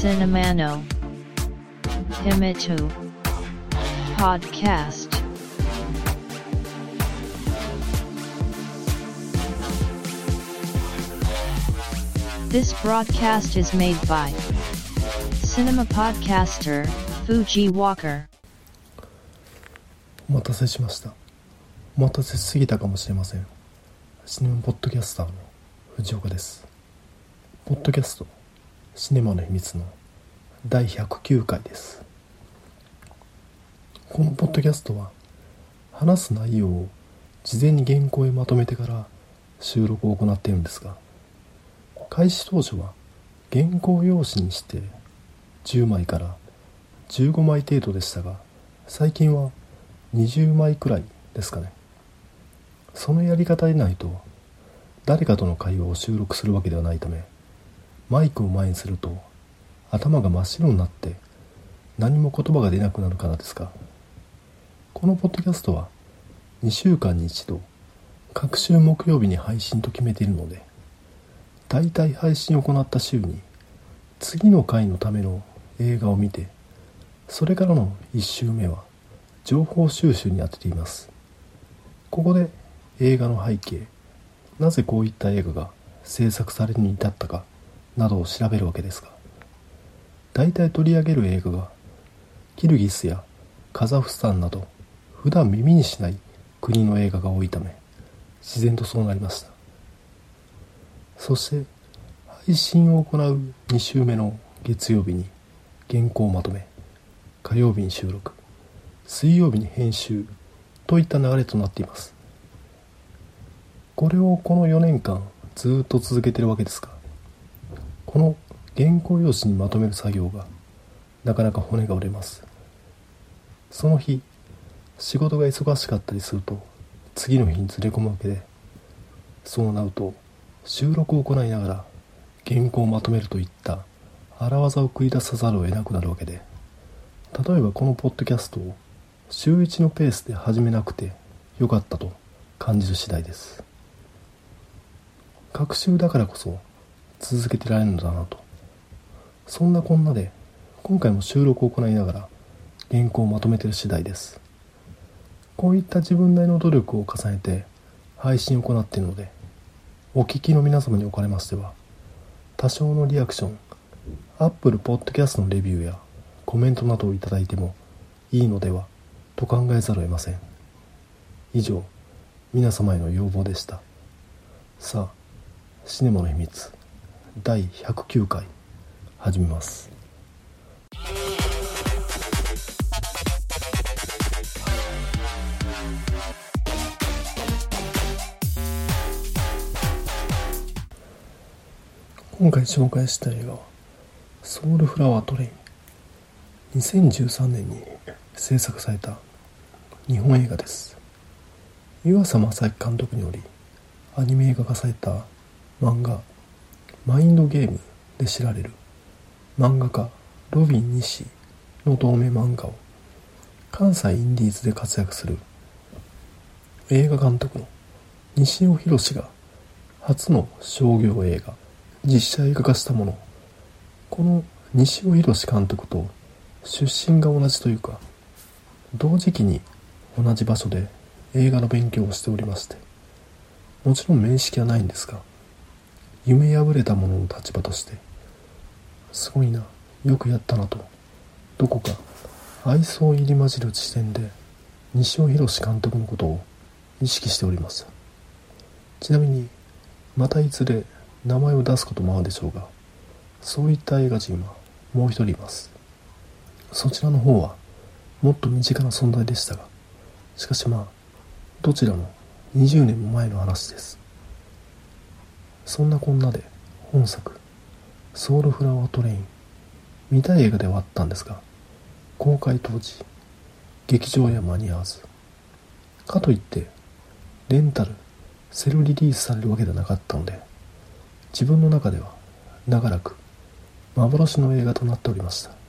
Cinemano Himitu Podcast This broadcast is made by Cinema Podcaster Fuji Walker お待たせしましたお待たせしすぎたかもしれませんシネマポッドキャスターの藤岡ですポッドキャスト シネマの秘密の第109回です。このポッドキャストは話す内容を事前に原稿へまとめてから収録を行っているんですが開始当初は原稿用紙にして10枚から15枚程度でしたが最近は20枚くらいですかね。そのやり方でないと誰かとの会話を収録するわけではないためマイクを前にすると頭が真っ白になって何も言葉が出なくなるからですがこのポッドキャストは2週間に一度各週木曜日に配信と決めているので大体配信を行った週に次の回のための映画を見てそれからの1週目は情報収集に当てています。ここで映画の背景なぜこういった映画が制作されるに至ったかなどを調べるわけですが大体取り上げる映画がキルギスやカザフスタンなど普段耳にしない国の映画が多いため自然とそうなりました。そして配信を行う2週目の月曜日に原稿をまとめ火曜日に収録水曜日に編集といった流れとなっています。これをこの4年間ずっと続けてるわけですがこの原稿用紙にまとめる作業がなかなか骨が折れます。その日仕事が忙しかったりすると次の日にずれ込むわけでそうなると収録を行いながら原稿をまとめるといった荒技を繰り出さざるを得なくなるわけで例えばこのポッドキャストを週1のペースで始めなくてよかったと感じる次第です。学習だからこそ続けてられるのだなと。そんなこんなで今回も収録を行いながら原稿をまとめてる次第です。こういった自分なりの努力を重ねて配信を行っているのでお聞きの皆様におかれましては多少のリアクション Apple Podcast のレビューやコメントなどをいただいてもいいのではと考えざるを得ません。以上皆様への要望でした。さあシネマの秘密。第109回始めます。今回紹介した映画は「ソウルフラワートレイン」2013年に制作された日本映画です。湯浅正樹監督によりアニメ映画化された漫画「マインドゲーム」で知られる。漫画家ロビン・西の同名漫画を関西インディーズで活躍する。映画監督の西尾博が初の商業映画実写映画化したものこの西尾博監督と出身が同じというか同時期に同じ場所で映画の勉強をしておりましてもちろん面識はないんですが夢破れた者の立場としてすごいなよくやったなと。どこか愛想入り混じる視点で西尾博監督のことを意識しておりましたちなみにまたいずれ名前を出すこともあるでしょうがそういった映画人はもう一人います。そちらの方はもっと身近な存在でしたがしかしまあどちらも20年も前の話です。そんなこんなで本作「ソウルフラワートレイン」見たい映画ではあったんですが公開当時劇場や間に合わずかといってレンタルセルリリースされるわけではなかったので自分の中では長らく幻の映画となっておりました。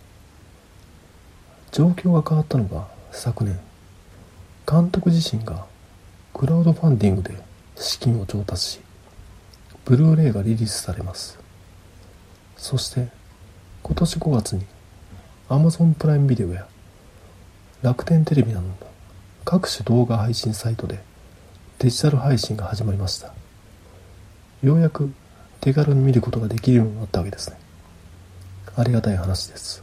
状況が変わったのが昨年監督自身がクラウドファンディングで資金を調達しブルーレイがリリースされます。そして今年5月に Amazon プライムビデオや楽天テレビなどの各種動画配信サイトでデジタル配信が始まりました。ようやく手軽に見ることができるようになったわけですね。ありがたい話です。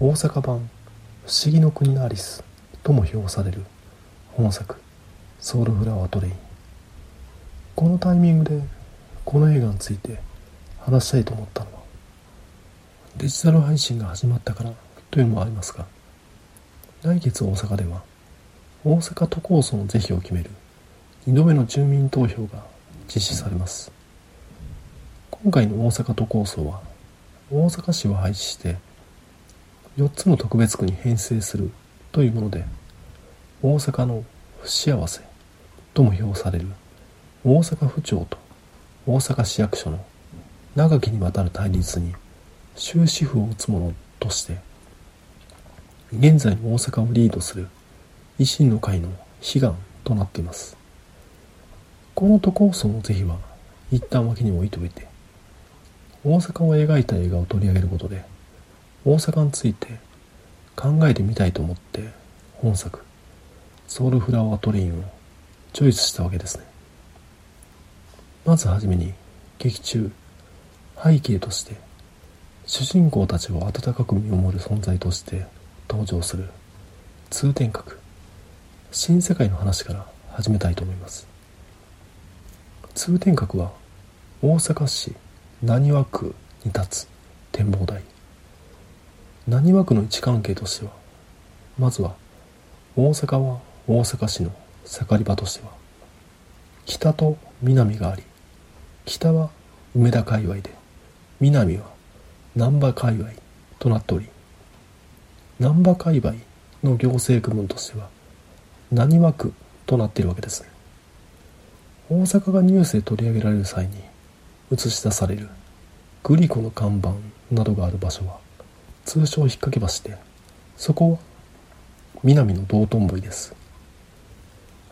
大阪版「不思議の国のアリス」とも評される本作「ソウルフラワートレイン」このタイミングでこの映画について話したいと思ったのはデジタル配信が始まったからというのもありますが来月大阪では大阪都構想の是非を決める2度目の住民投票が実施されます。今回の大阪都構想は大阪市を廃止して4つの特別区に編成するというもので大阪の不幸せとも評される大阪府庁と大阪市役所の長きにわたる対立に終止符を打つものとして現在の大阪をリードする維新の会の悲願となっています。この都構想の是非は一旦脇に置いておいて大阪を描いた映画を取り上げることで大阪について考えてみたいと思って本作ソウルフラワートレインをチョイスしたわけですね。まずはじめに劇中背景として主人公たちを温かく見守る存在として登場する。通天閣。新世界の話から始めたいと思います。通天閣は大阪市浪速区に立つ展望台。浪速区の位置関係としてはまずは大阪は大阪市の盛り場としては北と南があり北は梅田界隈で南は難波界隈となっており難波界隈の行政区分としては何枠となっているわけです。ね大阪がニュースで取り上げられる際に映し出されるグリコの看板などがある場所は通称引っ掛け橋でそこは南の道頓堀です。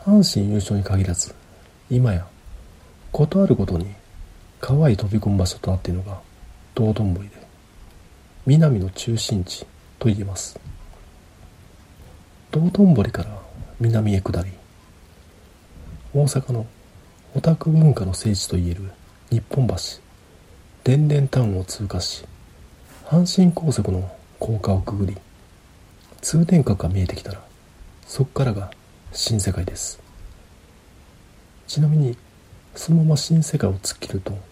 阪神優勝に限らず今や事あるごとに川へ飛び込む場所となっているのが道頓堀で南の中心地と言えます。道頓堀から南へ下り大阪のオタク文化の聖地といえる日本橋電電タウンを通過し阪神高速の高架をくぐり通天閣が見えてきたらそこからが新世界です。ちなみにそのまま新世界を突っ切ると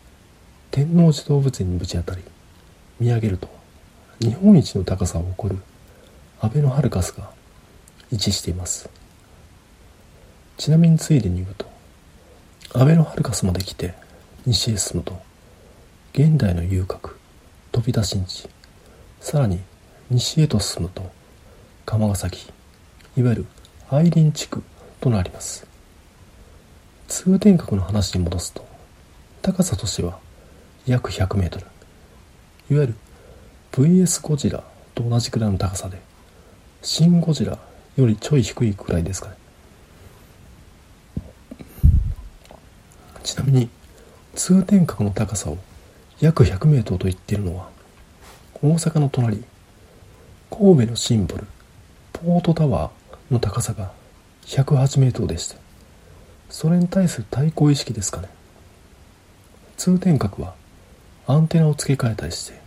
天王寺動物園にぶち当たり見上げると日本一の高さを誇るアベノハルカスが位置しています。ちなみについでに言うとアベノハルカスまで来て西へ進むと現代の遊郭飛び出しんちさらに西へと進むと釜ヶ崎いわゆる愛林地区となります。通天閣の話に戻すと高さとしては約100メートル。いわゆる VS ゴジラと同じくらいの高さでシン・ゴジラよりちょい低いくらいですかね。ちなみに通天閣の高さを約100メートルと言っているのは大阪の隣神戸のシンボルポートタワーの高さが108メートルでしたそれに対する対抗意識ですかね。通天閣はアンテナを付け替えたりして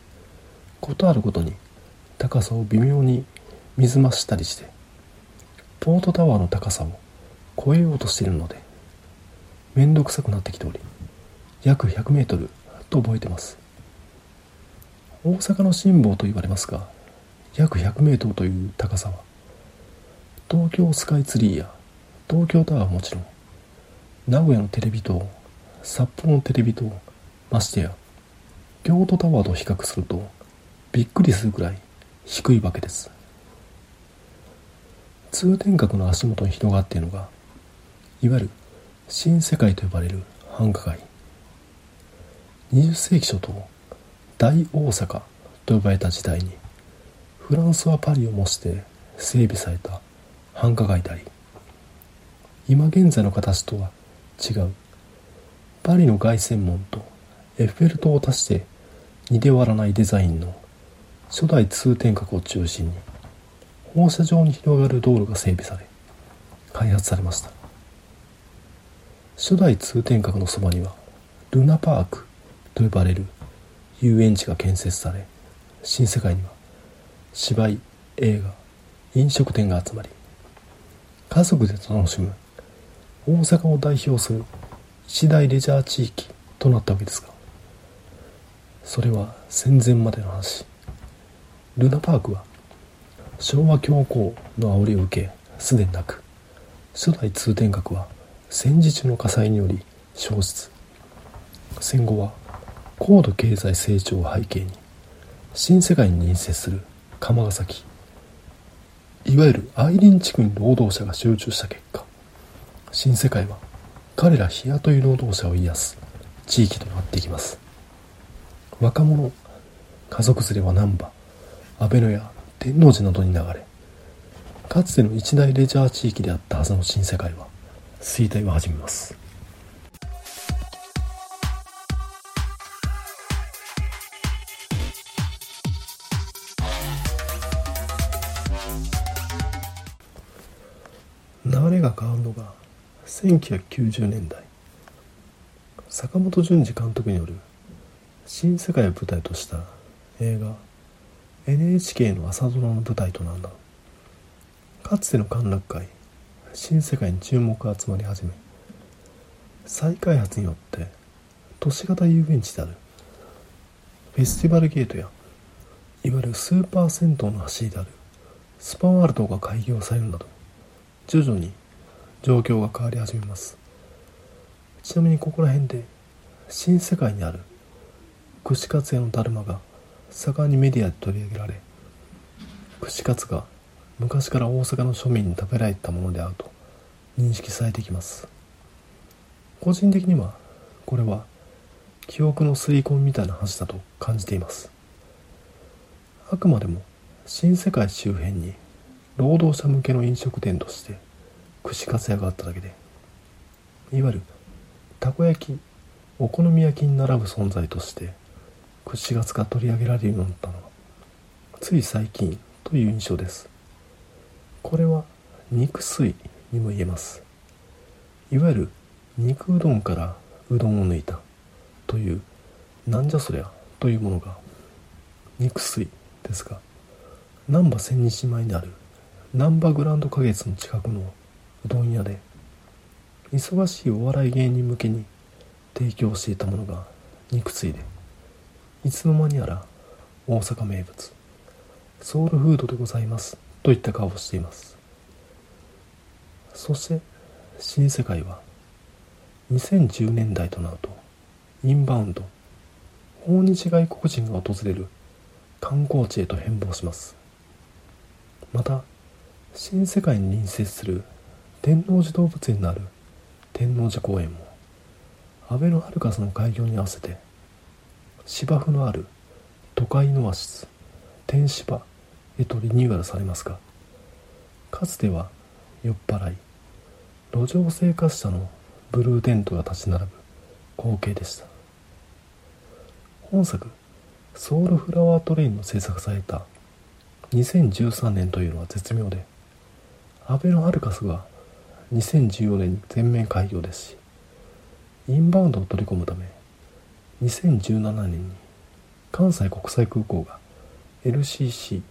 事あるごとに高さを微妙に水増したりしてポートタワーの高さを超えようとしているのでめんどくさくなってきており約100メートルと覚えてます。大阪の辛抱と言われますが約100メートルという高さは東京スカイツリーや東京タワーはもちろん名古屋のテレビ塔札幌のテレビ塔ましてや京都タワーと比較するとびっくりするくらい低いわけです。通天閣の足元に広がっているのがいわゆる新世界と呼ばれる繁華街。20世紀初頭大大阪と呼ばれた時代にフランスはパリを模して整備された繁華街であり今現在の形とは違う。パリの凱旋門とエッフェル塔を足して似で割らないデザインの初代通天閣を中心に放射状に広がる道路が整備され開発されました。初代通天閣のそばにはルナパークと呼ばれる遊園地が建設され新世界には芝居映画飲食店が集まり家族で楽しむ大阪を代表する一大レジャー地域となったわけですがそれは戦前までの話。ルナパークは昭和恐慌の煽りを受けすでになく初代通天閣は戦時中の火災により消失。戦後は高度経済成長を背景に新世界に隣接する釜ヶ崎いわゆるアイリン地区に労働者が集中した結果新世界は彼ら日雇い労働者を癒す地域となっていきます。若者家族連れは難波阿部野や天王寺などに流れかつての一大レジャー地域であったはずの新世界は衰退を始めます。流れが変わるのが1990年代。坂本淳二監督による新世界を舞台とした映画。NHK の朝ドラの舞台となったかつての歓楽街新世界に注目が集まり始め。再開発によって都市型遊園地である。フェスティバルゲートやいわゆるスーパー銭湯の走りである。スパワールドが開業されるなど徐々に状況が変わり始めます。ちなみにここら辺で新世界にある串カツ屋のだるまが盛んにメディアで取り上げられ串カツが昔から大阪の庶民に食べられたものであると認識されてきます。個人的にはこれは記憶の吸い込みみたいな話だと感じています。あくまでも新世界周辺に労働者向けの飲食店として串カツ屋があっただけでいわゆるたこ焼きお好み焼きに並ぶ存在として串カツが取り上げられるようになったのはつい最近という印象ですこれは肉水にも言えますいわゆる肉うどんからうどんを抜いたというなんじゃそりゃというものが肉水ですが難波千日前にある難波グランド花月の近くのうどん屋で忙しいお笑い芸人向けに提供していたものが肉水でいつの間にやら大阪名物ソウルフードでございますといった顔をしています。そして新世界は2010年代となるとインバウンド訪日外国人が訪れる観光地へと変貌します。また新世界に隣接する天王寺動物園のある天王寺公園もアベノハルカスの開業に合わせて芝生のある都会のオアシス天芝へとリニューアルされますがかつては酔っ払い路上生活者のブルーテントが立ち並ぶ光景でした。本作「ソウルフラワートレイン」の制作された2013年というのは絶妙でアベノハルカスが2014年に全面開業ですしインバウンドを取り込むため2017年に関西国際空港が LCC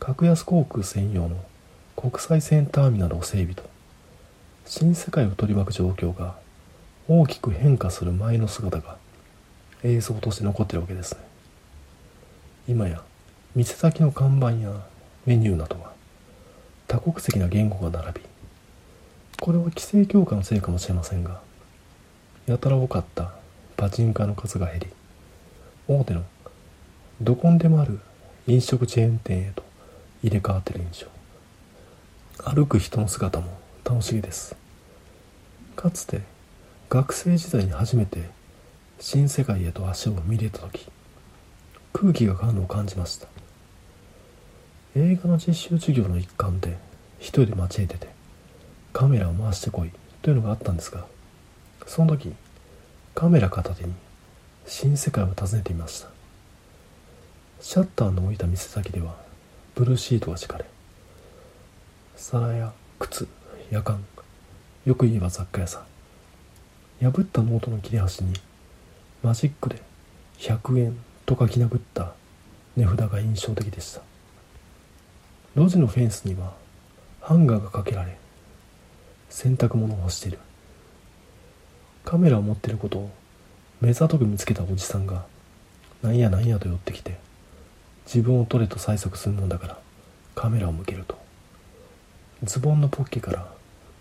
格安航空専用の国際線ターミナルを整備と新世界を取り巻く状況が大きく変化する前の姿が映像として残ってるわけですね。今や店先の看板やメニューなどは多国籍な言語が並びこれは規制強化のせいかもしれませんがやたら多かったパチンカの数が減り大手のどこにでもある飲食チェーン店へと入れ替わってる印象。歩く人の姿も楽しげです。かつて学生時代に初めて新世界へと足を踏み入れた時空気が変わるのを感じました。映画の実習授業の一環で一人で街へ出てカメラを回してこいというのがあったんですがその時カメラ片手に新世界を訪ねてみました。シャッターの下りた店先ではブルーシートが敷かれ皿や靴やかんよく言えば雑貨屋さん破ったノートの切れ端にマジックで100円と書き殴った値札が印象的でした。路地のフェンスにはハンガーがかけられ洗濯物を干している。カメラを持ってることを目ざとく見つけたおじさんがなんやなんやと寄ってきて自分を撮れと催促するもんだからカメラを向けると。ズボンのポッケから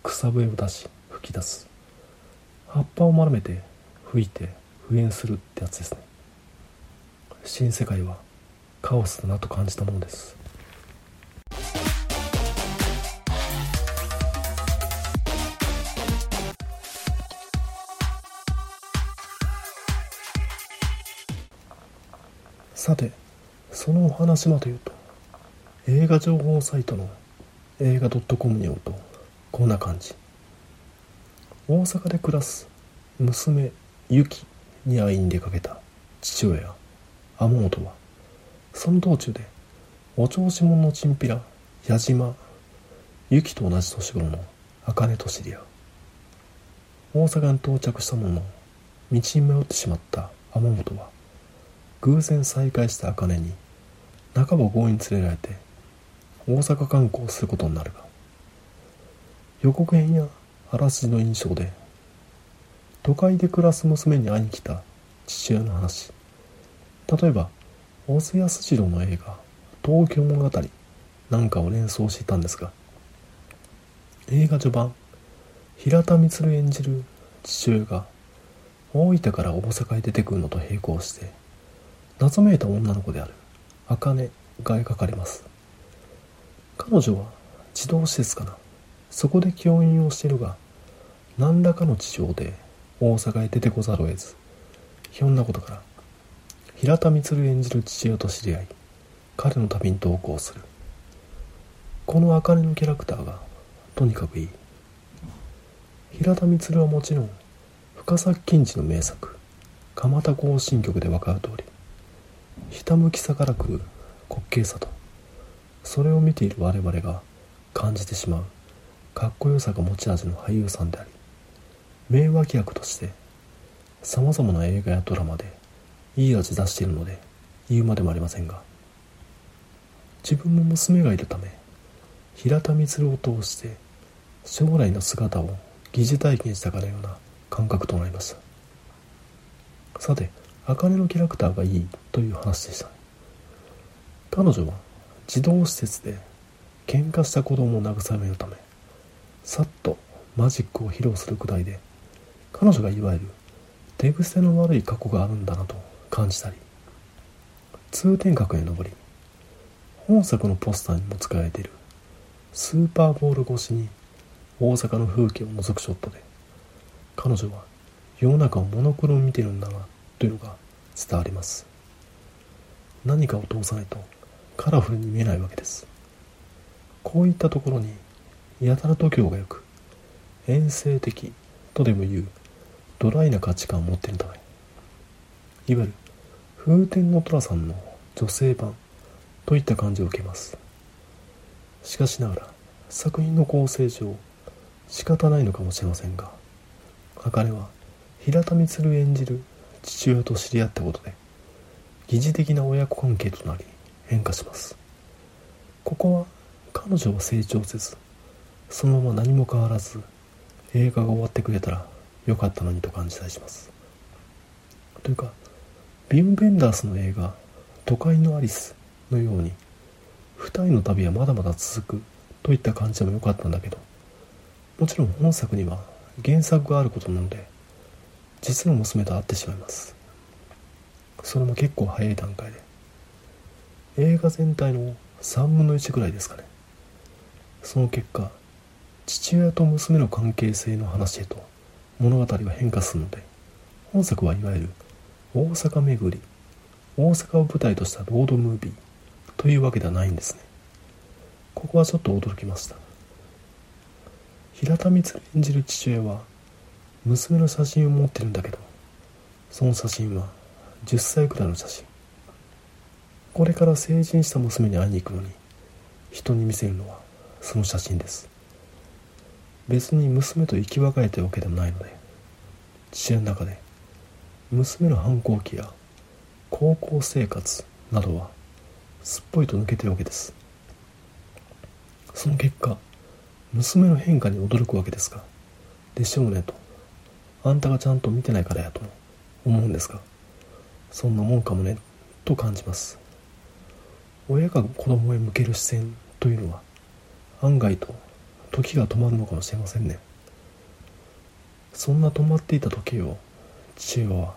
草笛を出し吹き出す。葉っぱを丸めて吹いて復縁するってやつですね。新世界はカオスだなと感じたものです。さてそのお話はというと映画情報サイトの映画 .com によるとこんな感じ。大阪で暮らす娘ユキに会いに出かけた父親天本はその道中でお調子者のチンピラ矢島ユキと同じ年頃の茜と知り合う。大阪に到着したものの道に迷ってしまった天本は偶然再会した茜に半ば強引に連れられて大阪観光することになるが予告編やあらすじの印象で都会で暮らす娘に会いに来た父親の話例えば小津安二郎の映画「東京物語」なんかを連想していたんですが映画序盤平田充演じる父親が大分から大阪へ出てくるのと並行して謎めいた女の子である。茜が描かれます。彼女は児童施設かな。そこで教員をしているが何らかの事情で大阪へ出てこざるを得ずひょんなことから平田充演じる父親と知り合い彼の旅に同行する。この茜のキャラクターがとにかくいい。平田充はもちろん深作金次の名作蒲田行進曲で分かる通りひたむきさからくる滑稽さとそれを見ている我々が感じてしまうかっこよさが持ち味の俳優さんであり名脇役としてさまざまな映画やドラマでいい味出しているので言うまでもありませんが自分も娘がいるため平田充を通して将来の姿を疑似体験したかのような感覚となりました。さて茜のキャラクターがいいという話でした彼女は児童施設で喧嘩した子供を慰めるためさっとマジックを披露するくらいで彼女がいわゆる手癖の悪い過去があるんだなと感じたり通天閣へ登り本作のポスターにも使われているスーパーボール越しに大阪の風景を覗くショットで彼女は世の中をモノクロに見てるんだなというのが伝わります。何かを通さないとカラフルに見えないわけです。こういったところにやたら度胸がよく遠征的とでも言うドライな価値観を持っているためいわゆる風天の寅さんの女性版といった感じを受けます。しかしながら作品の構成上仕方ないのかもしれませんが茜は平田充演じる父親と知り合ったことで疑似的な親子関係となり変化します。ここは彼女は成長せずそのまま何も変わらず映画が終わってくれたらよかったのにと感じたりします。というかビム・ベンダースの映画「都会のアリス」のように二人の旅はまだまだ続くといった感じでもよかったんだけどもちろん本作には原作があることなので実の娘と会ってしまいます。それも結構早い段階で。映画全体の3分の1ぐらいですかね。その結果父親と娘の関係性の話へと物語は変化するので本作はいわゆる大阪巡り大阪を舞台としたロードムービーというわけではないんですね。ここはちょっと驚きました。平田光演じる父親は娘の写真を持ってるんだけどその写真は10歳くらいの写真。これから成人した娘に会いに行くのに人に見せるのはその写真です。別に娘と生き別れてるわけでもないので父親の中で娘の反抗期や高校生活などはすっぽりと抜けてるわけです。その結果娘の変化に驚くわけですがでしょうねと。あんたがちゃんと見てないからやと思うんですがそんなもんかもねと感じます。親が子供へ向ける視線というのは案外と時が止まるのかもしれませんね。そんな止まっていた時を父親は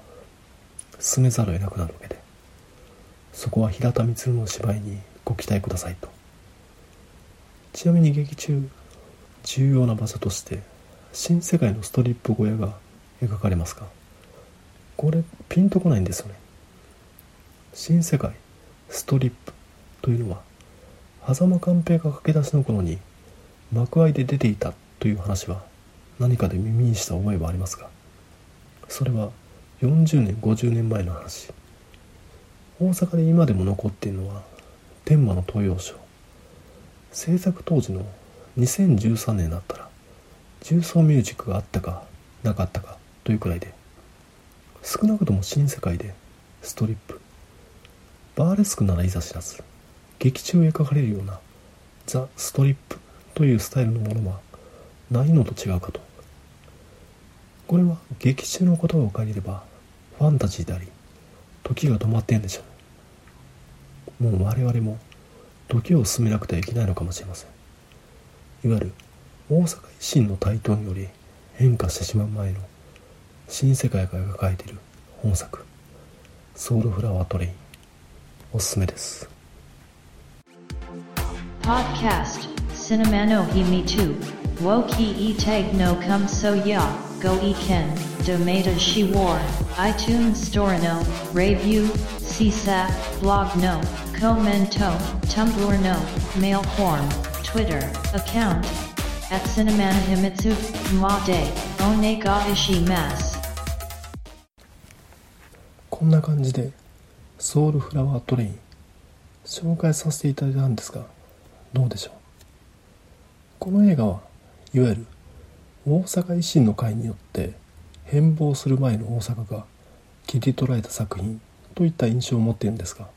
進めざるを得なくなるわけでそこは平田充の芝居にご期待くださいと。ちなみに劇中重要な場所として新世界のストリップ小屋が描かれますがこれピンとこないんですよね。新世界ストリップというのは狭間寛平が駆け出しの頃に幕間で出ていたという話は何かで耳にした覚えはありますがそれは40年50年前の話。大阪で今でも残っているのは天満の東洋賞制作当時の2013年だったら重曹ミュージックがあったかなかったか。というくらいで少なくとも新世界でストリップ。バーレスクならいざ知らず劇中へ描かれるようなザ・ストリップというスタイルのものはないのと違うかと。これは劇中の言葉を借りればファンタジーであり時が止まってんでしょう。もう我々も時を進めなくてはいけないのかもしれません。いわゆる大阪維新の台頭により変化してしまう前の新世界が描いている本作「ソウルフラワートレイン」おすすめです「ポッキャスト」「シネマの日ミトゥ」「ウォーキーイテグノーカムソヤ」「ゴイケン」「ドメイドシーワー」「iTunes ストアノ」「レビュー」「シーサー」「ブログノー」「コメント」「タンブラーノ」「メイルフォーム」「Twitter」「アカウント」「アツネマのヒミツゥ」「マデ」「オネガイシマス」こんな感じでソウルフラワートレイン紹介させていただいたんですがどうでしょう？この映画はいわゆる大阪維新の会によって変貌する前の大阪が切り取られた作品といった印象を持っているんですが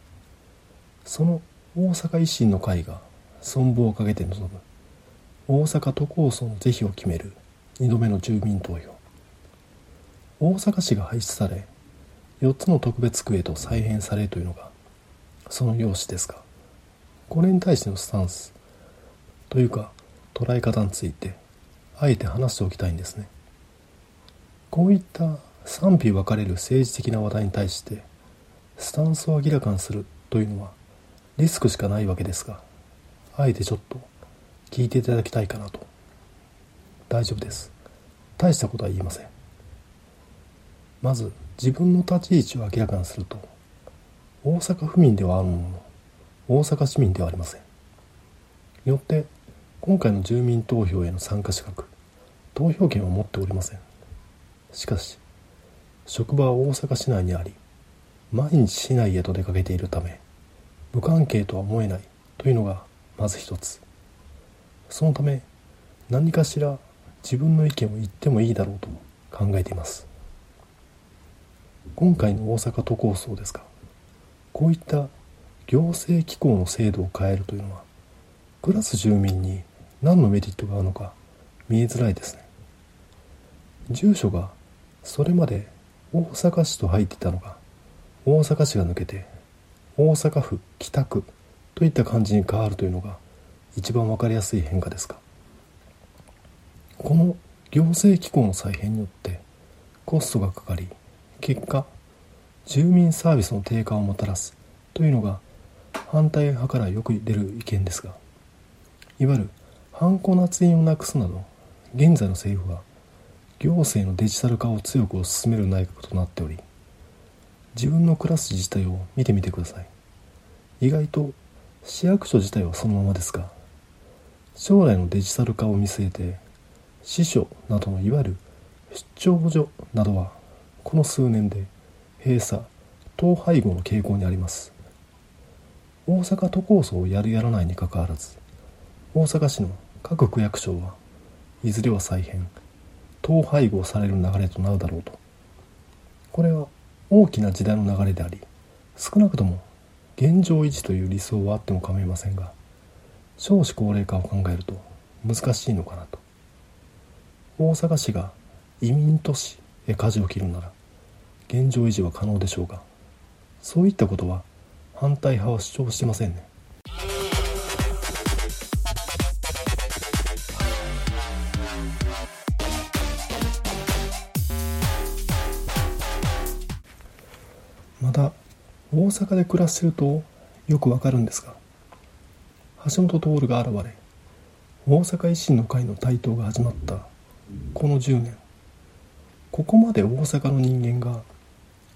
その大阪維新の会が存亡をかけて臨む大阪都構想の是非を決める2度目の住民投票。大阪市が廃止され4つの特別区へと再編されるというのがその用紙ですがこれに対してのスタンスというか捉え方についてあえて話しておきたいんですね。こういった賛否分かれる政治的な話題に対してスタンスを明らかにするというのはリスクしかないわけですがあえてちょっと聞いていただきたいかなと。大丈夫です。大したことは言いません。まず自分の立ち位置を明らかにすると大阪府民ではあるものの大阪市民ではありません。よって今回の住民投票への参加資格投票権は持っておりません。しかし職場は大阪市内にあり毎日市内へと出かけているため無関係とは思えないというのがまず一つ。そのため何かしら自分の意見を言ってもいいだろうと考えています。今回の大阪都構想ですがこういった行政機構の制度を変えるというのはクラス住民に何のメリットがあるのか見えづらいですね。住所がそれまで大阪市と入っていたのが大阪市が抜けて大阪府北区といった感じに変わるというのが一番分かりやすい変化ですがこの行政機構の再編によってコストがかかり結果住民サービスの低下をもたらすというのが反対派からよく出る意見ですがいわゆる犯行の圧印をなくすなど現在の政府は行政のデジタル化を強く進める内閣となっており自分のクラス自治体を見てみてください。意外と市役所自体はそのままですが将来のデジタル化を見据えて司書などのいわゆる出張所などはこの数年で閉鎖統廃合の傾向にあります。大阪都構想をやるやらないにかかわらず大阪市の各区役所はいずれは再編統廃合される流れとなるだろうと。これは大きな時代の流れであり少なくとも現状維持という理想はあっても構いませんが少子高齢化を考えると難しいのかなと。大阪市が移民都市舵を切るなら現状維持は可能でしょうがそういったことは反対派は主張してませんね。また大阪で暮らしてるとよくわかるんですが橋本徹が現れ大阪維新の会の台頭が始まったこの10年。ここまで大阪の人間が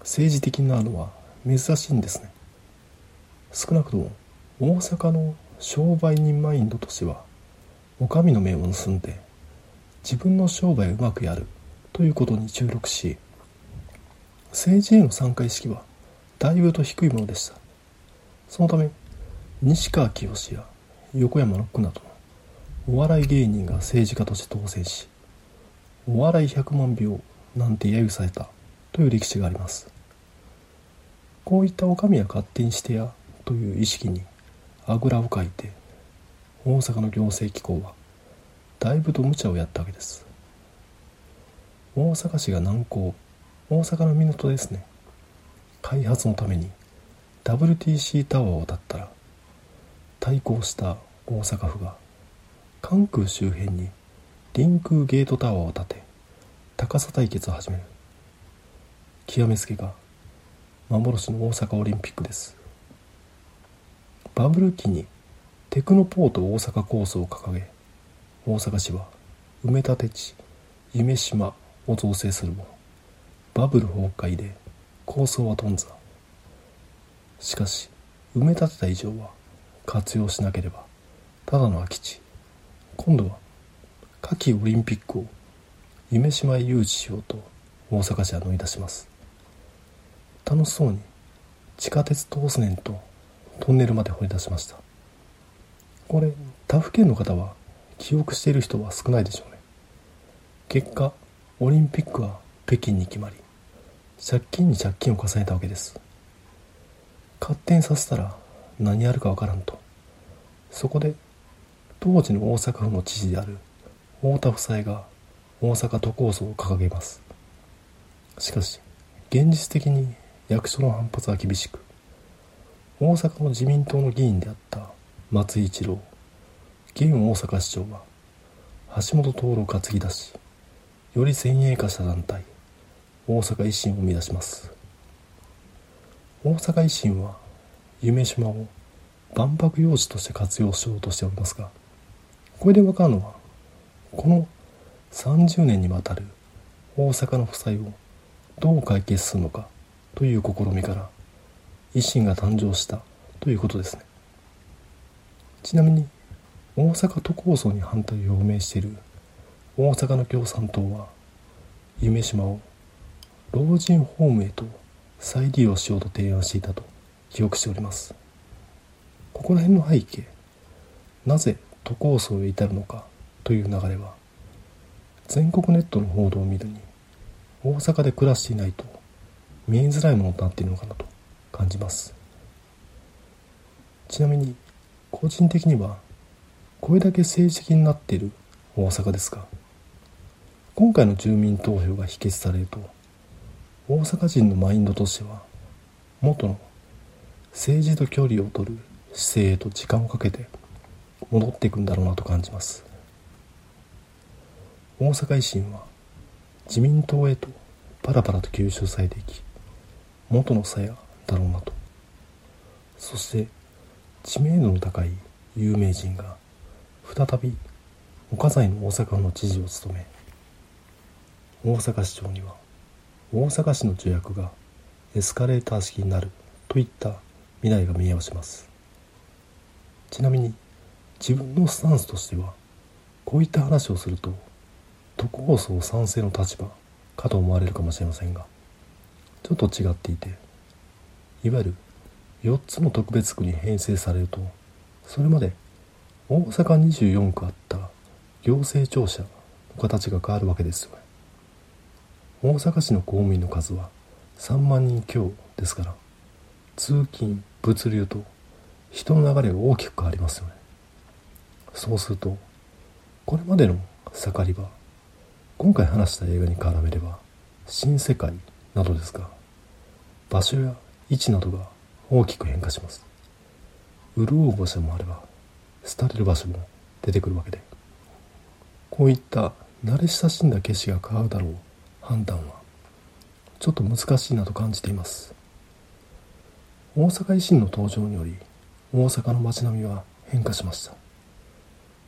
政治的になるのは珍しいんですね。少なくとも大阪の商売人マインドとしてはお上の面を盗んで自分の商売をうまくやるということに注力し政治への参加意識はだいぶと低いものでした。そのため西川きよしや横山ロックなどのお笑い芸人が政治家として当選しお笑い100万票なんて揶揄された。という歴史があります。こういったお上は勝手にしてやという意識にあぐらをかいて大阪の行政機構はだいぶと無茶をやったわけです。大阪市が南港大阪の港ですね。開発のために WTC タワーを建ったら対抗した大阪府が関空周辺に臨空ゲートタワーを建て高さ対決を始める。極めつけが幻の大阪オリンピックです。バブル期にテクノポート大阪構想を掲げ大阪市は埋め立て地夢島を造成するもバブル崩壊で構想は頓挫。しかし埋め立てた以上は活用しなければただの空き地。今度は夏季オリンピックを夢島へ誘致しようと大阪市は乗り出します。楽しそうに地下鉄通すねんとトンネルまで掘り出しました。これ他府県の方は記憶している人は少ないでしょうね。結果オリンピックは北京に決まり借金に借金を重ねたわけです。勝手にさせたら何やるかわからんと。そこで当時の大阪府の知事である太田夫妻が大阪都構想を掲げます。しかし現実的に役所の反発は厳しく大阪の自民党の議員であった松井一郎現大阪市長は橋本徹を担ぎ出しより先鋭化した団体大阪維新を生み出します。大阪維新は夢島を万博用地として活用しようとしておりますがこれで分かるのはこの30年にわたる大阪の負債をどう解決するのかという試みから維新が誕生したということですね。ちなみに大阪都構想に反対を表明している大阪の共産党は夢島を老人ホームへと再利用しようと提案していたと記憶しております。ここら辺の背景なぜ都構想へ至るのかという流れは全国ネットの報道を見るに大阪で暮らしていないと見えづらいものとなっているのかなと感じます。ちなみに個人的にはこれだけ政治的になっている大阪ですが今回の住民投票が否決されると大阪人のマインドとしては元の政治と距離を取る姿勢へと時間をかけて戻っていくんだろうなと感じます。大阪維新は自民党へとパラパラと吸収されていき元の鞘だろうなと。そして知名度の高い有名人が再び岡西の大阪府の知事を務め大阪市長には大阪市の助役がエスカレーター式になるといった未来が見えはします。ちなみに自分のスタンスとしてはこういった話をすると都構想賛成の立場かと思われるかもしれませんがちょっと違っていていわゆる4つの特別区に編成されるとそれまで大阪24区あった行政庁舎の形が変わるわけです。よね大阪市の公務員の数は3万人強ですから通勤物流と人の流れが大きく変わりますよね。そうするとこれまでの盛り場今回話した映画に絡めれば新世界などですが場所や位置などが大きく変化します。潤う場所もあれば廃れる場所も出てくるわけでこういった慣れ親しんだ景色が変わるだろう判断はちょっと難しいなと感じています。大阪維新の登場により大阪の街並みは変化しました。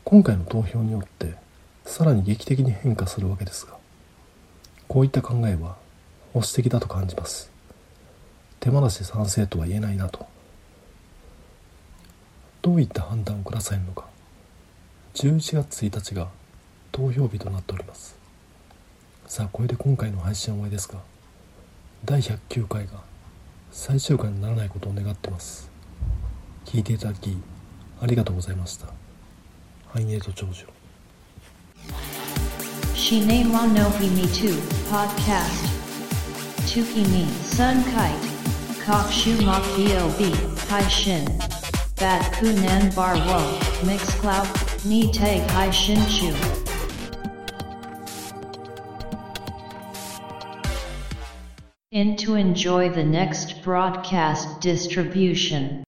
今回の投票によってさらに劇的に変化するわけですがこういった考えは保守的だと感じます。手放しで賛成とは言えないなと。どういった判断を下されるのか。11月1日が投票日となっております。さあこれで今回の配信は終わりですが第109回が最終回にならないことを願ってます。聞いていただきありがとうございました。ハイネート長寿 Shine wa no Me tu podcast. Tukimi sun kite. Kok shu mok bob hai shin. Bat kunan bar wo mix cloud ni tag hai shin chu. In to enjoy the next broadcast distribution.